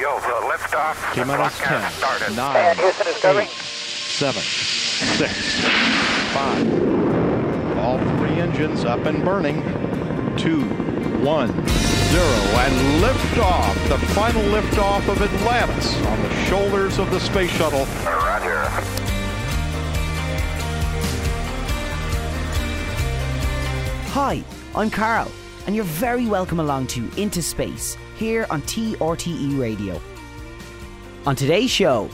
Radio, the liftoff. T minus 10, broadcast started. 9, And Houston Discovery. 8, 7, 6, 5. All three engines up and burning. 2, 1, 0. And liftoff. The final liftoff of Atlantis on the shoulders of the space shuttle. Roger. Hi, I'm Carl, and you're very welcome along to Into Space here on TRTE Radio. On today's show,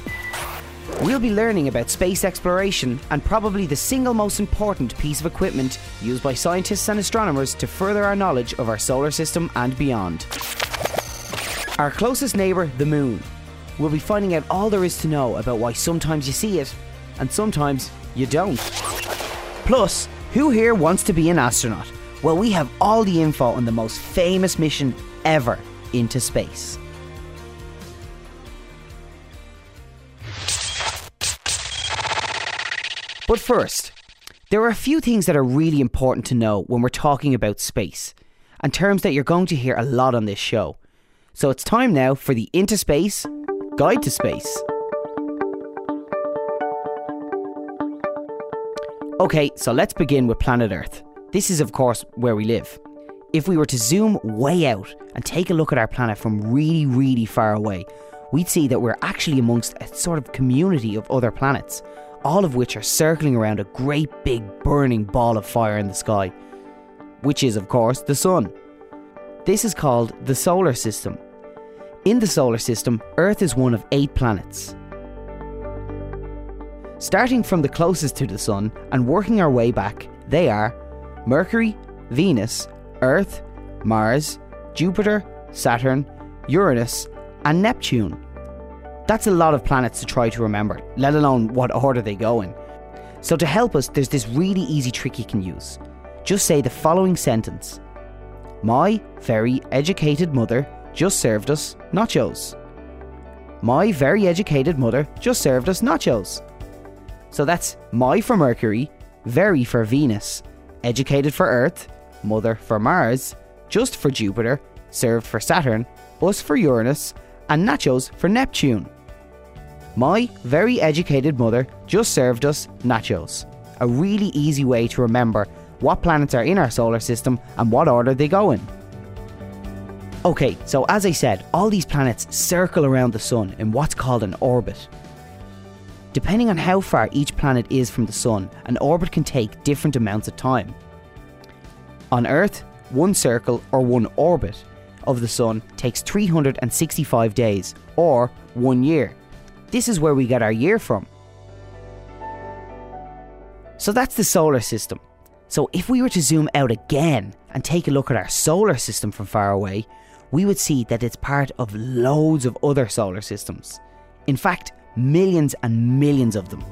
we'll be learning about space exploration and probably the single most important piece of equipment used by scientists and astronomers to further our knowledge of our solar system and beyond. Our closest neighbour, the Moon. We'll be finding out all there is to know about why sometimes you see it and sometimes you don't. Plus, who here wants to be an astronaut? Well, we have all the info on the most famous mission ever into space. But first, there are a few things that are really important to know when we're talking about space, and terms that you're going to hear a lot on this show. So it's time now for the Into Space Guide to Space. Okay, so let's begin with planet Earth. This is, of course, where we live. If we were to zoom way out and take a look at our planet from really, really far away, we'd see that we're actually amongst a sort of community of other planets, all of which are circling around a great big burning ball of fire in the sky, which is, of course, the Sun. This is called the solar system. In the solar system, Earth is one of eight planets. Starting from the closest to the Sun and working our way back, they are Mercury, Venus, Earth, Mars, Jupiter, Saturn, Uranus, and Neptune. That's a lot of planets to try to remember, let alone what order they go in. So, to help us, there's this really easy trick you can use. Just say the following sentence My very educated mother just served us nachos. My very educated mother just served us nachos. So that's my for Mercury, very for Venus, educated for Earth, mother for Mars, just for Jupiter, served for Saturn, us for Uranus, and nachos for Neptune. My very educated mother just served us nachos. A really easy way to remember what planets are in our solar system and what order they go in. Okay, so as I said, all these planets circle around the Sun in what's called an orbit. Depending on how far each planet is from the Sun, an orbit can take different amounts of time. On Earth, one circle or one orbit of the Sun takes 365 days, or one year. This is where we get our year from. So that's the solar system. So if we were to zoom out again and take a look at our solar system from far away, we would see that it's part of loads of other solar systems. In fact, millions and millions of them.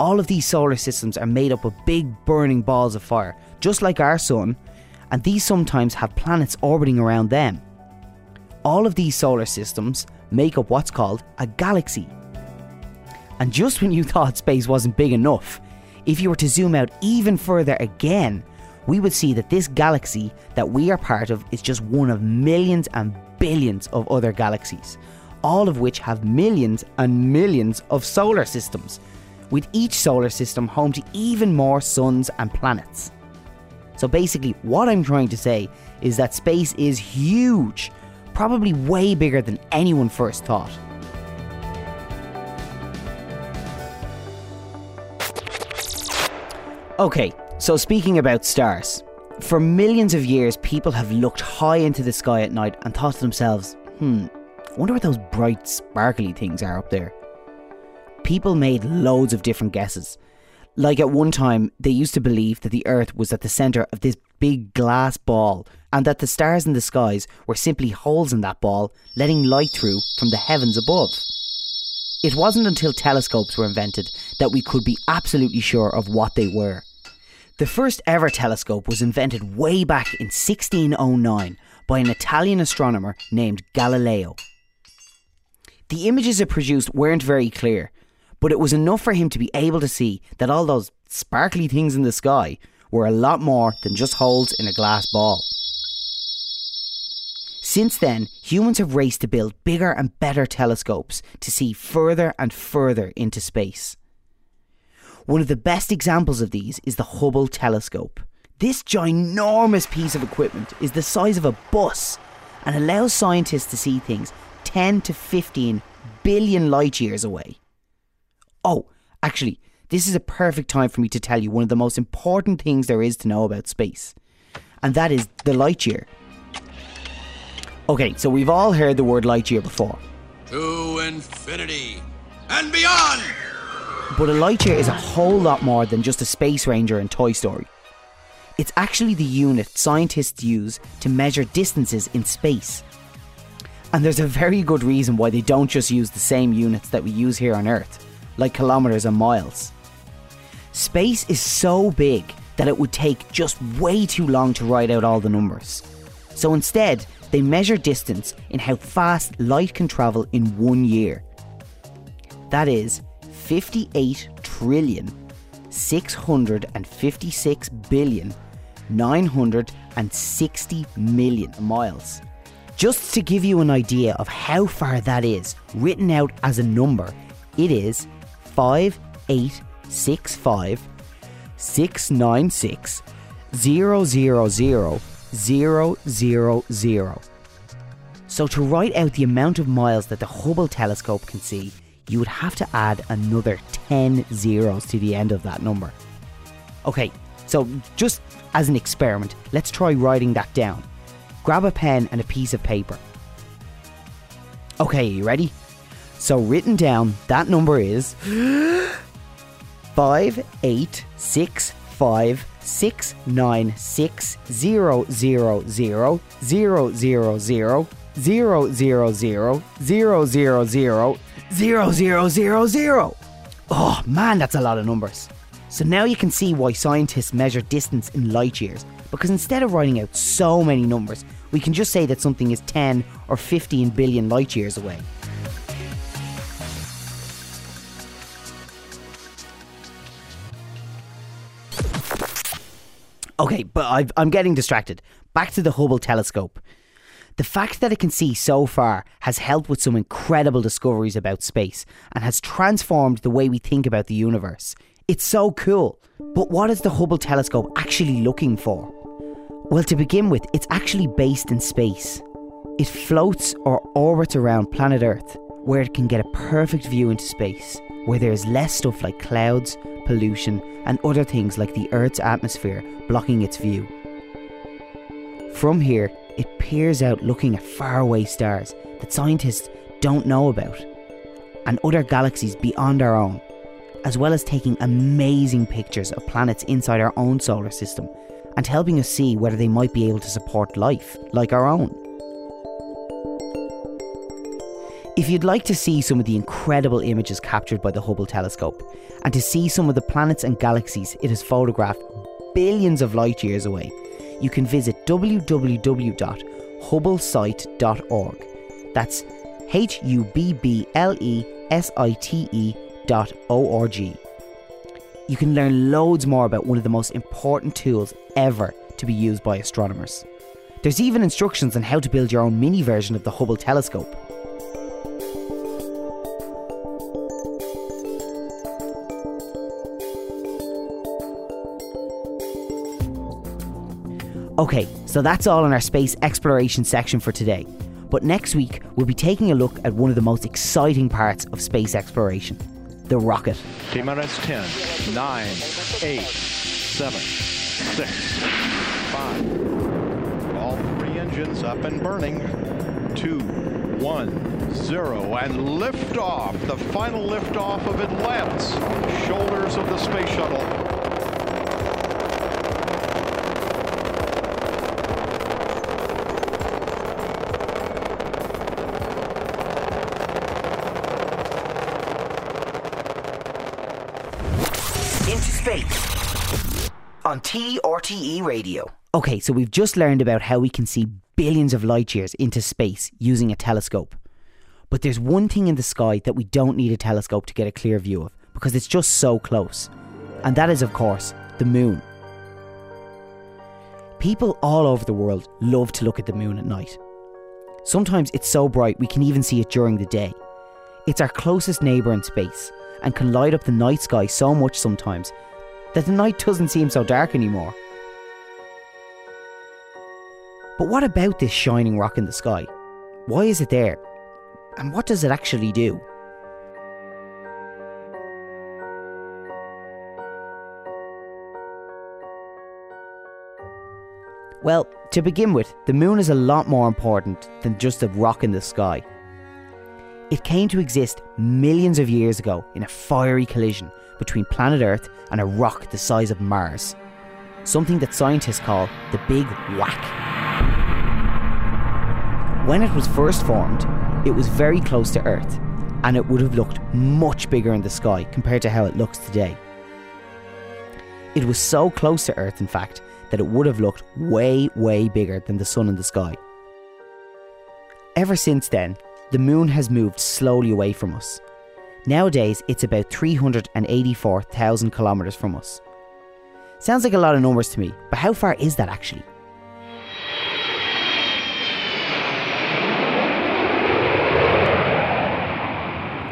All of these solar systems are made up of big burning balls of fire, just like our sun, and these sometimes have planets orbiting around them. All of these solar systems make up what's called a galaxy. And just when you thought space wasn't big enough, if you were to zoom out even further again, we would see that this galaxy that we are part of is just one of millions and billions of other galaxies, all of which have millions and millions of solar systems, with each solar system home to even more suns and planets. So basically, what I'm trying to say is that space is huge, probably way bigger than anyone first thought. Okay, so speaking about stars, for millions of years, people have looked high into the sky at night and thought to themselves, hmm, I wonder what those bright, sparkly things are up there. People made loads of different guesses. Like at one time, they used to believe that the Earth was at the centre of this big glass ball and that the stars in the skies were simply holes in that ball, letting light through from the heavens above. It wasn't until telescopes were invented that we could be absolutely sure of what they were. The first ever telescope was invented way back in 1609 by an Italian astronomer named Galileo. The images it produced weren't very clear, but it was enough for him to be able to see that all those sparkly things in the sky were a lot more than just holes in a glass ball. Since then, humans have raced to build bigger and better telescopes to see further and further into space. One of the best examples of these is the Hubble telescope. This ginormous piece of equipment is the size of a bus and allows scientists to see things 10 to 15 billion light years away. Oh, actually, this is a perfect time for me to tell you one of the most important things there is to know about space, and that is the light year. Okay, so we've all heard the word light year before, To infinity and beyond! but a light year is a whole lot more than just a space ranger in Toy Story. It's actually the unit scientists use to measure distances in space. And there's a very good reason why they don't just use the same units that we use here on Earth, like kilometres and miles. Space is so big that it would take just way too long to write out all the numbers. So instead, they measure distance in how fast light can travel in one year. That is 58 trillion 656 billion 960 million miles. Just to give you an idea of how far that is, written out as a number, it is 5865 696 000 000. So to write out the amount of miles that the Hubble telescope can see, you would have to add another 10 zeros to the end of that number. Okay, so just as an experiment, let's try writing that down. Grab a pen and a piece of paper. Okay, you ready? So written down, that number is five eight six five six nine six zero zero zero zero zero zero zero zero zero zero zero zero zero zero zero zero. Oh man, that's a lot of numbers. So now you can see why scientists measure distance in light years, because instead of writing out so many numbers, we can just say that something is 10 or 15 billion light years away. Okay, but I've, I'm getting distracted. Back to the Hubble telescope. The fact that it can see so far has helped with some incredible discoveries about space and has transformed the way we think about the universe. It's so cool. But what is the Hubble telescope actually looking for? Well, to begin with, it's actually based in space. It floats or orbits around planet Earth, where it can get a perfect view into space, where there is less stuff like clouds, pollution, and other things like the Earth's atmosphere blocking its view. From here, it peers out looking at faraway stars that scientists don't know about, and other galaxies beyond our own, as well as taking amazing pictures of planets inside our own solar system and helping us see whether they might be able to support life like our own. If you'd like to see some of the incredible images captured by the Hubble telescope and to see some of the planets and galaxies it has photographed billions of light years away, you can visit www.hubblesite.org. That's H U B B L E S I T E dot O R G. You can learn loads more about one of the most important tools ever to be used by astronomers. There's even instructions on how to build your own mini version of the Hubble telescope. Okay, so that's all in our space exploration section for today. But next week, we'll be taking a look at one of the most exciting parts of space exploration the rocket. T minus 10, 9, 8, 7, 6, 5. All three engines up and burning. 2, 1, 0. And liftoff. The final liftoff of Atlantis on the shoulders of the space shuttle. Into space on TRTE Radio. Okay, so we've just learned about how we can see billions of light years into space using a telescope. But there's one thing in the sky that we don't need a telescope to get a clear view of because it's just so close. And that is, of course, the moon. People all over the world love to look at the moon at night. Sometimes it's so bright we can even see it during the day. It's our closest neighbour in space and can light up the night sky so much sometimes that the night doesn't seem so dark anymore. But what about this shining rock in the sky? Why is it there? And what does it actually do? Well, to begin with, the moon is a lot more important than just a rock in the sky. It came to exist millions of years ago in a fiery collision between planet Earth and a rock the size of Mars. Something that scientists call the Big Whack. When it was first formed, it was very close to Earth, and it would have looked much bigger in the sky compared to how it looks today. It was so close to Earth, in fact, that it would have looked way, way bigger than the sun in the sky. Ever since then, the moon has moved slowly away from us. Nowadays, it's about 384,000 kilometres from us. Sounds like a lot of numbers to me, but how far is that actually?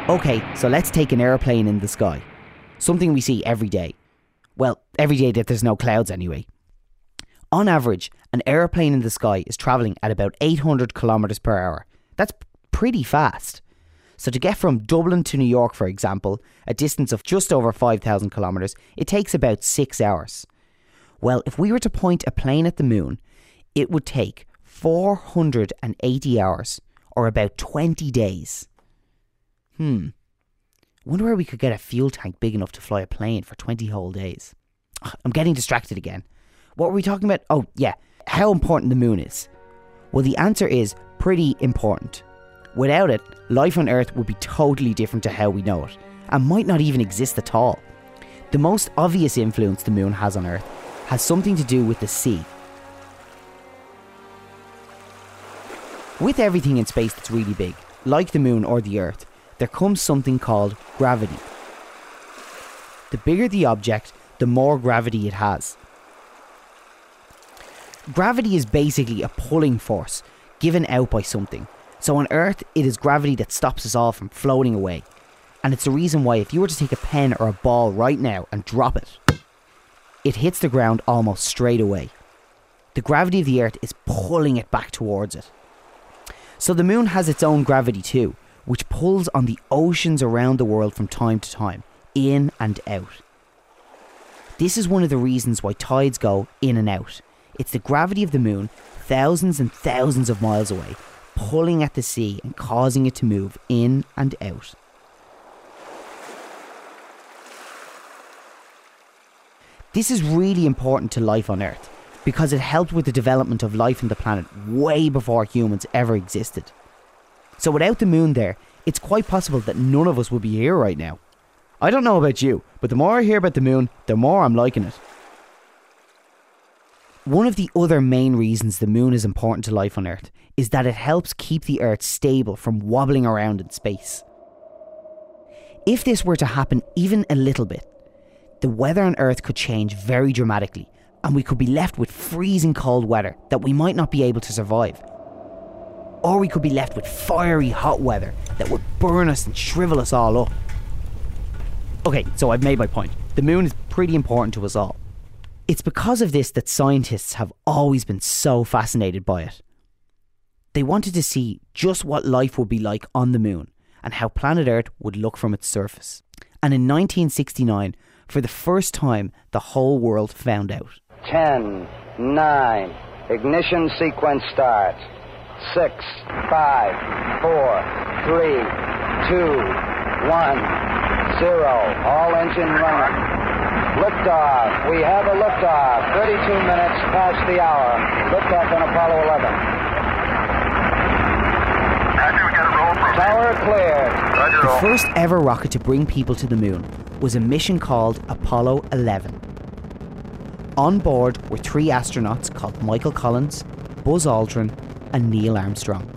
Okay, so let's take an aeroplane in the sky. Something we see every day. Well, every day that there's no clouds anyway. On average, an aeroplane in the sky is travelling at about 800 kilometres per hour. That's pretty fast. So, to get from Dublin to New York, for example, a distance of just over 5,000 kilometres, it takes about six hours. Well, if we were to point a plane at the moon, it would take 480 hours, or about 20 days. Hmm. Wonder where we could get a fuel tank big enough to fly a plane for 20 whole days. I'm getting distracted again. What were we talking about? Oh, yeah, how important the moon is. Well, the answer is pretty important. Without it, life on Earth would be totally different to how we know it, and might not even exist at all. The most obvious influence the moon has on Earth has something to do with the sea. With everything in space that's really big, like the moon or the Earth, there comes something called gravity. The bigger the object, the more gravity it has. Gravity is basically a pulling force given out by something. So on Earth, it is gravity that stops us all from floating away. And it's the reason why, if you were to take a pen or a ball right now and drop it, it hits the ground almost straight away. The gravity of the Earth is pulling it back towards it. So the moon has its own gravity too, which pulls on the oceans around the world from time to time, in and out. This is one of the reasons why tides go in and out. It's the gravity of the moon, thousands and thousands of miles away, pulling at the sea and causing it to move in and out. This is really important to life on Earth because it helped with the development of life on the planet way before humans ever existed. So without the moon there, it's quite possible that none of us would be here right now. I don't know about you, but the more I hear about the moon, the more I'm liking it. One of the other main reasons the moon is important to life on Earth is that it helps keep the Earth stable from wobbling around in space. If this were to happen even a little bit, the weather on Earth could change very dramatically, and we could be left with freezing cold weather that we might not be able to survive. Or we could be left with fiery hot weather that would burn us and shrivel us all up. Okay, so I've made my point. The moon is pretty important to us all. It's because of this that scientists have always been so fascinated by it. They wanted to see just what life would be like on the moon and how planet Earth would look from its surface. And in 1969, for the first time, the whole world found out. 10, 9, ignition sequence start. 6, 5, 4, 3, 2, 1, 0. All engine running. Liftoff. We have a liftoff. 32 minutes past the hour. Liftoff on Apollo 11. Roger, we got a roll from Tower cleared. Roger, The first ever rocket to bring people to the moon was a mission called Apollo 11. On board were three astronauts called Michael Collins, Buzz Aldrin, and Neil Armstrong.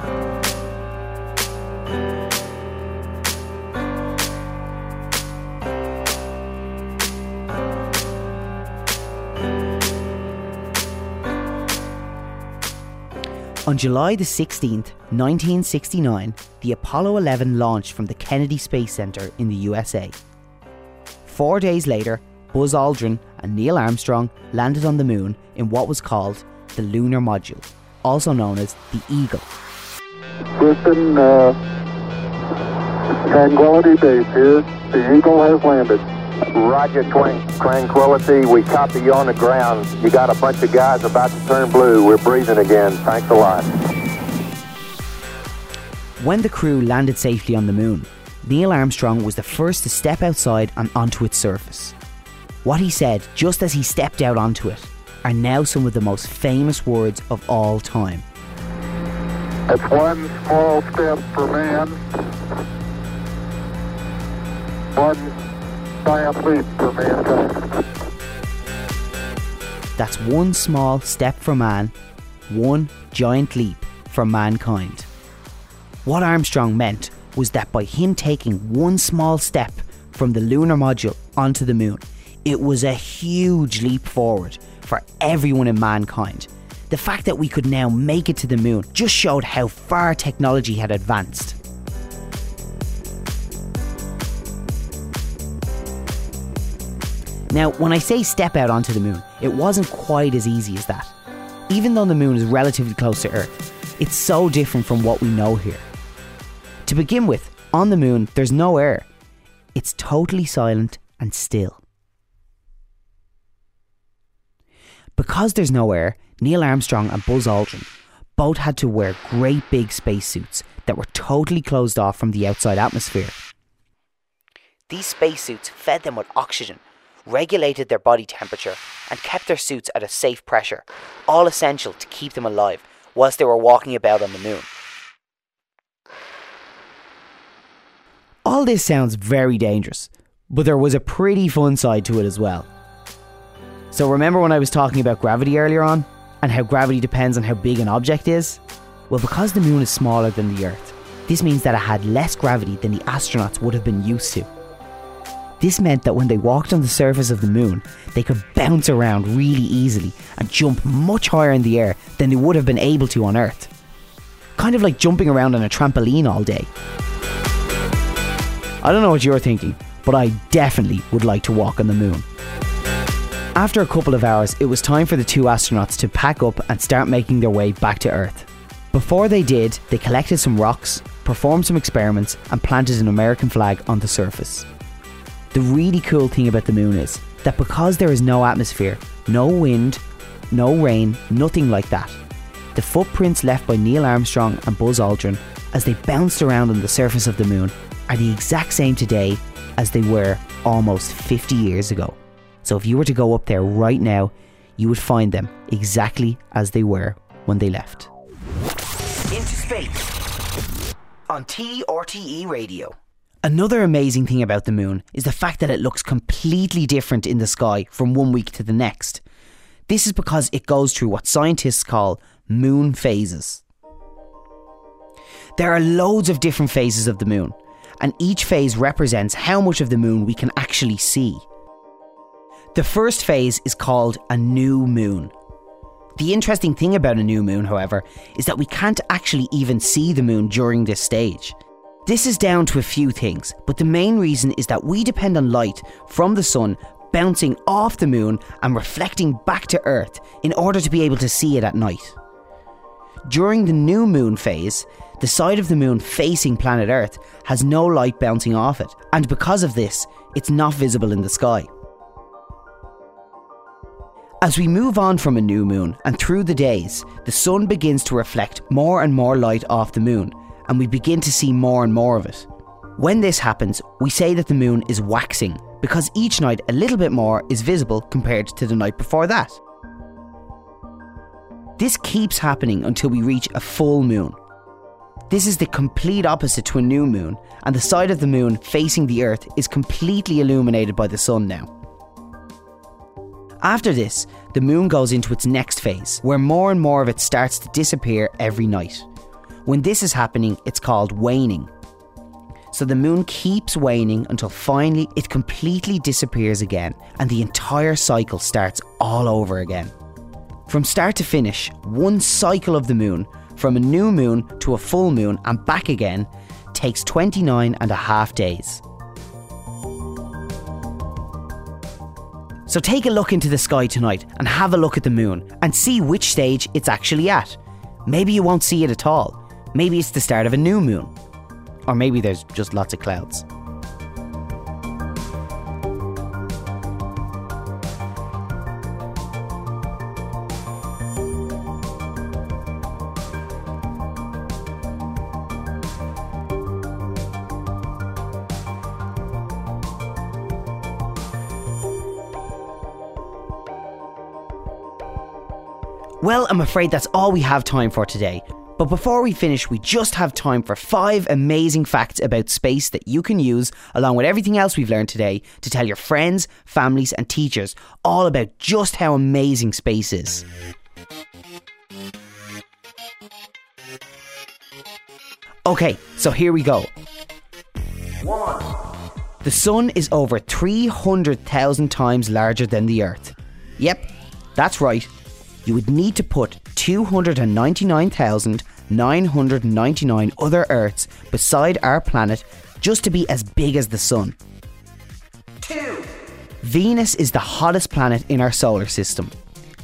On July the 16th, 1969, the Apollo 11 launched from the Kennedy Space Center in the USA. Four days later, Buzz Aldrin and Neil Armstrong landed on the moon in what was called the Lunar Module, also known as the Eagle. Houston, uh, Tranquility Base here. The Eagle has landed. Roger, Twan- Tranquility. We copy you on the ground. You got a bunch of guys about to turn blue. We're breathing again. Thanks a lot. When the crew landed safely on the moon, Neil Armstrong was the first to step outside and onto its surface. What he said just as he stepped out onto it are now some of the most famous words of all time. That's one small step for man, one giant leap for mankind. That's one small step for man, one giant leap for mankind. What Armstrong meant was that by him taking one small step from the lunar module onto the moon, it was a huge leap forward for everyone in mankind. The fact that we could now make it to the moon just showed how far technology had advanced. Now, when I say step out onto the moon, it wasn't quite as easy as that. Even though the moon is relatively close to Earth, it's so different from what we know here. To begin with, on the moon, there's no air. It's totally silent and still. Because there's no air, Neil Armstrong and Buzz Aldrin both had to wear great big spacesuits that were totally closed off from the outside atmosphere. These spacesuits fed them with oxygen, regulated their body temperature, and kept their suits at a safe pressure, all essential to keep them alive whilst they were walking about on the moon. All this sounds very dangerous, but there was a pretty fun side to it as well. So, remember when I was talking about gravity earlier on? And how gravity depends on how big an object is? Well, because the moon is smaller than the Earth, this means that it had less gravity than the astronauts would have been used to. This meant that when they walked on the surface of the moon, they could bounce around really easily and jump much higher in the air than they would have been able to on Earth. Kind of like jumping around on a trampoline all day. I don't know what you're thinking, but I definitely would like to walk on the moon. After a couple of hours, it was time for the two astronauts to pack up and start making their way back to Earth. Before they did, they collected some rocks, performed some experiments, and planted an American flag on the surface. The really cool thing about the moon is that because there is no atmosphere, no wind, no rain, nothing like that, the footprints left by Neil Armstrong and Buzz Aldrin as they bounced around on the surface of the moon are the exact same today as they were almost 50 years ago. So if you were to go up there right now, you would find them exactly as they were when they left. Into space on TRTE Radio. Another amazing thing about the moon is the fact that it looks completely different in the sky from one week to the next. This is because it goes through what scientists call moon phases. There are loads of different phases of the moon, and each phase represents how much of the moon we can actually see. The first phase is called a new moon. The interesting thing about a new moon, however, is that we can't actually even see the moon during this stage. This is down to a few things, but the main reason is that we depend on light from the sun bouncing off the moon and reflecting back to Earth in order to be able to see it at night. During the new moon phase, the side of the moon facing planet Earth has no light bouncing off it, and because of this, it's not visible in the sky. As we move on from a new moon and through the days, the sun begins to reflect more and more light off the moon, and we begin to see more and more of it. When this happens, we say that the moon is waxing because each night a little bit more is visible compared to the night before that. This keeps happening until we reach a full moon. This is the complete opposite to a new moon, and the side of the moon facing the Earth is completely illuminated by the sun now. After this, the moon goes into its next phase, where more and more of it starts to disappear every night. When this is happening, it's called waning. So the moon keeps waning until finally it completely disappears again, and the entire cycle starts all over again. From start to finish, one cycle of the moon, from a new moon to a full moon and back again takes 29 and a half days. So take a look into the sky tonight and have a look at the moon and see which stage it's actually at. Maybe you won't see it at all. Maybe it's the start of a new moon. Or maybe there's just lots of clouds. Well, I'm afraid that's all we have time for today. But before we finish, we just have time for five amazing facts about space that you can use, along with everything else we've learned today, to tell your friends, families, and teachers all about just how amazing space is. Okay, so here we go. One. The sun is over 300,000 times larger than the Earth. Yep, that's right. You would need to put 299,999 other Earths beside our planet just to be as big as the sun. 2. Venus is the hottest planet in our solar system.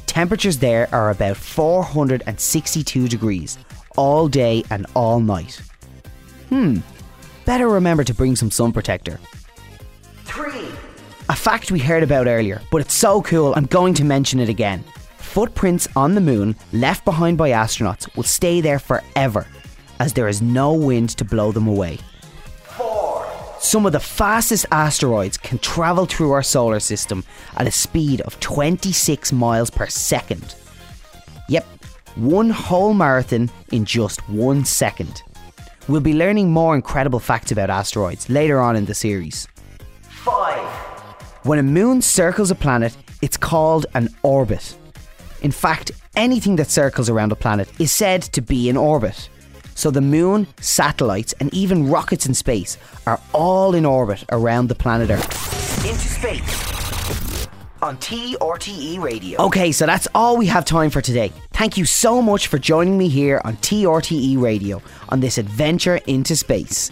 Temperatures there are about 462 degrees all day and all night. Hmm, better remember to bring some sun protector. 3. A fact we heard about earlier, but it's so cool I'm going to mention it again. Footprints on the moon left behind by astronauts will stay there forever, as there is no wind to blow them away. 4. Some of the fastest asteroids can travel through our solar system at a speed of 26 miles per second. Yep, one whole marathon in just one second. We'll be learning more incredible facts about asteroids later on in the series. 5. When a moon circles a planet, it's called an orbit. In fact, anything that circles around a planet is said to be in orbit. So the moon, satellites, and even rockets in space are all in orbit around the planet Earth. Into space. On TRTE Radio. Okay, so that's all we have time for today. Thank you so much for joining me here on TRTE Radio on this adventure into space.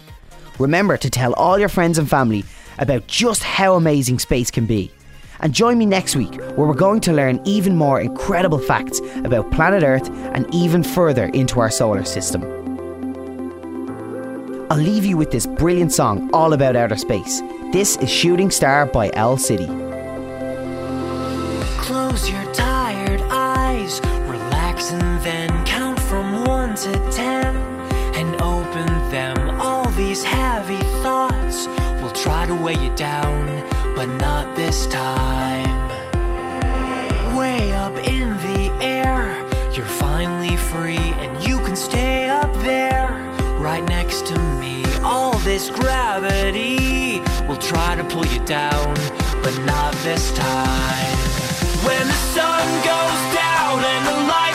Remember to tell all your friends and family about just how amazing space can be. And join me next week where we're going to learn even more incredible facts about planet Earth and even further into our solar system. I'll leave you with this brilliant song all about outer space. This is Shooting Star by Owl City. Close your tired eyes, relax and then count from one to ten and open them. All these heavy thoughts will try to weigh you down, but not this time. Way up in the air, you're finally free and you can stay up there right next to me. All this gravity will try to pull you down, but not this time. When the sun goes down and the lights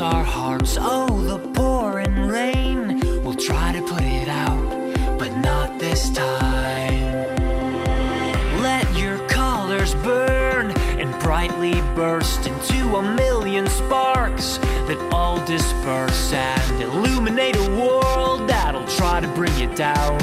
our hearts. Oh, the pouring rain We'll try to put it out, but not this time. Let your colors burn and brightly burst into a million sparks that all disperse and illuminate a world that'll try to bring you down,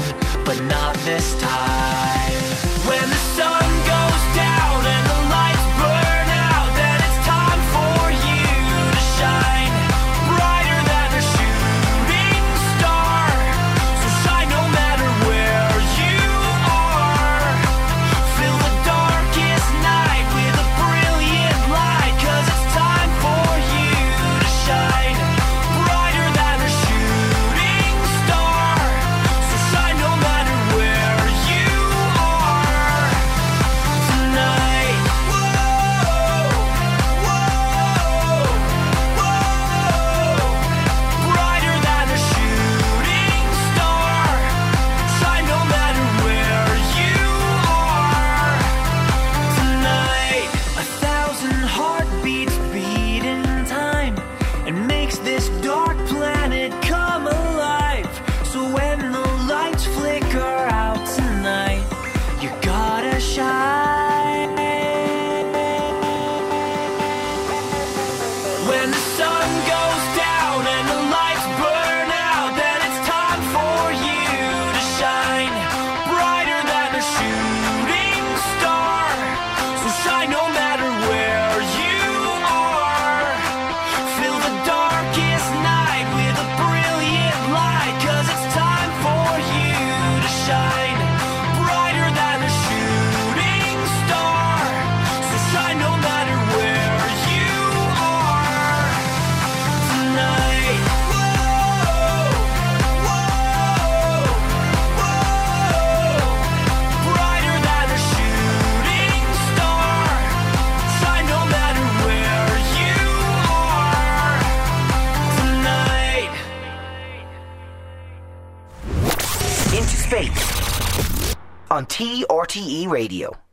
on TRTE Radio.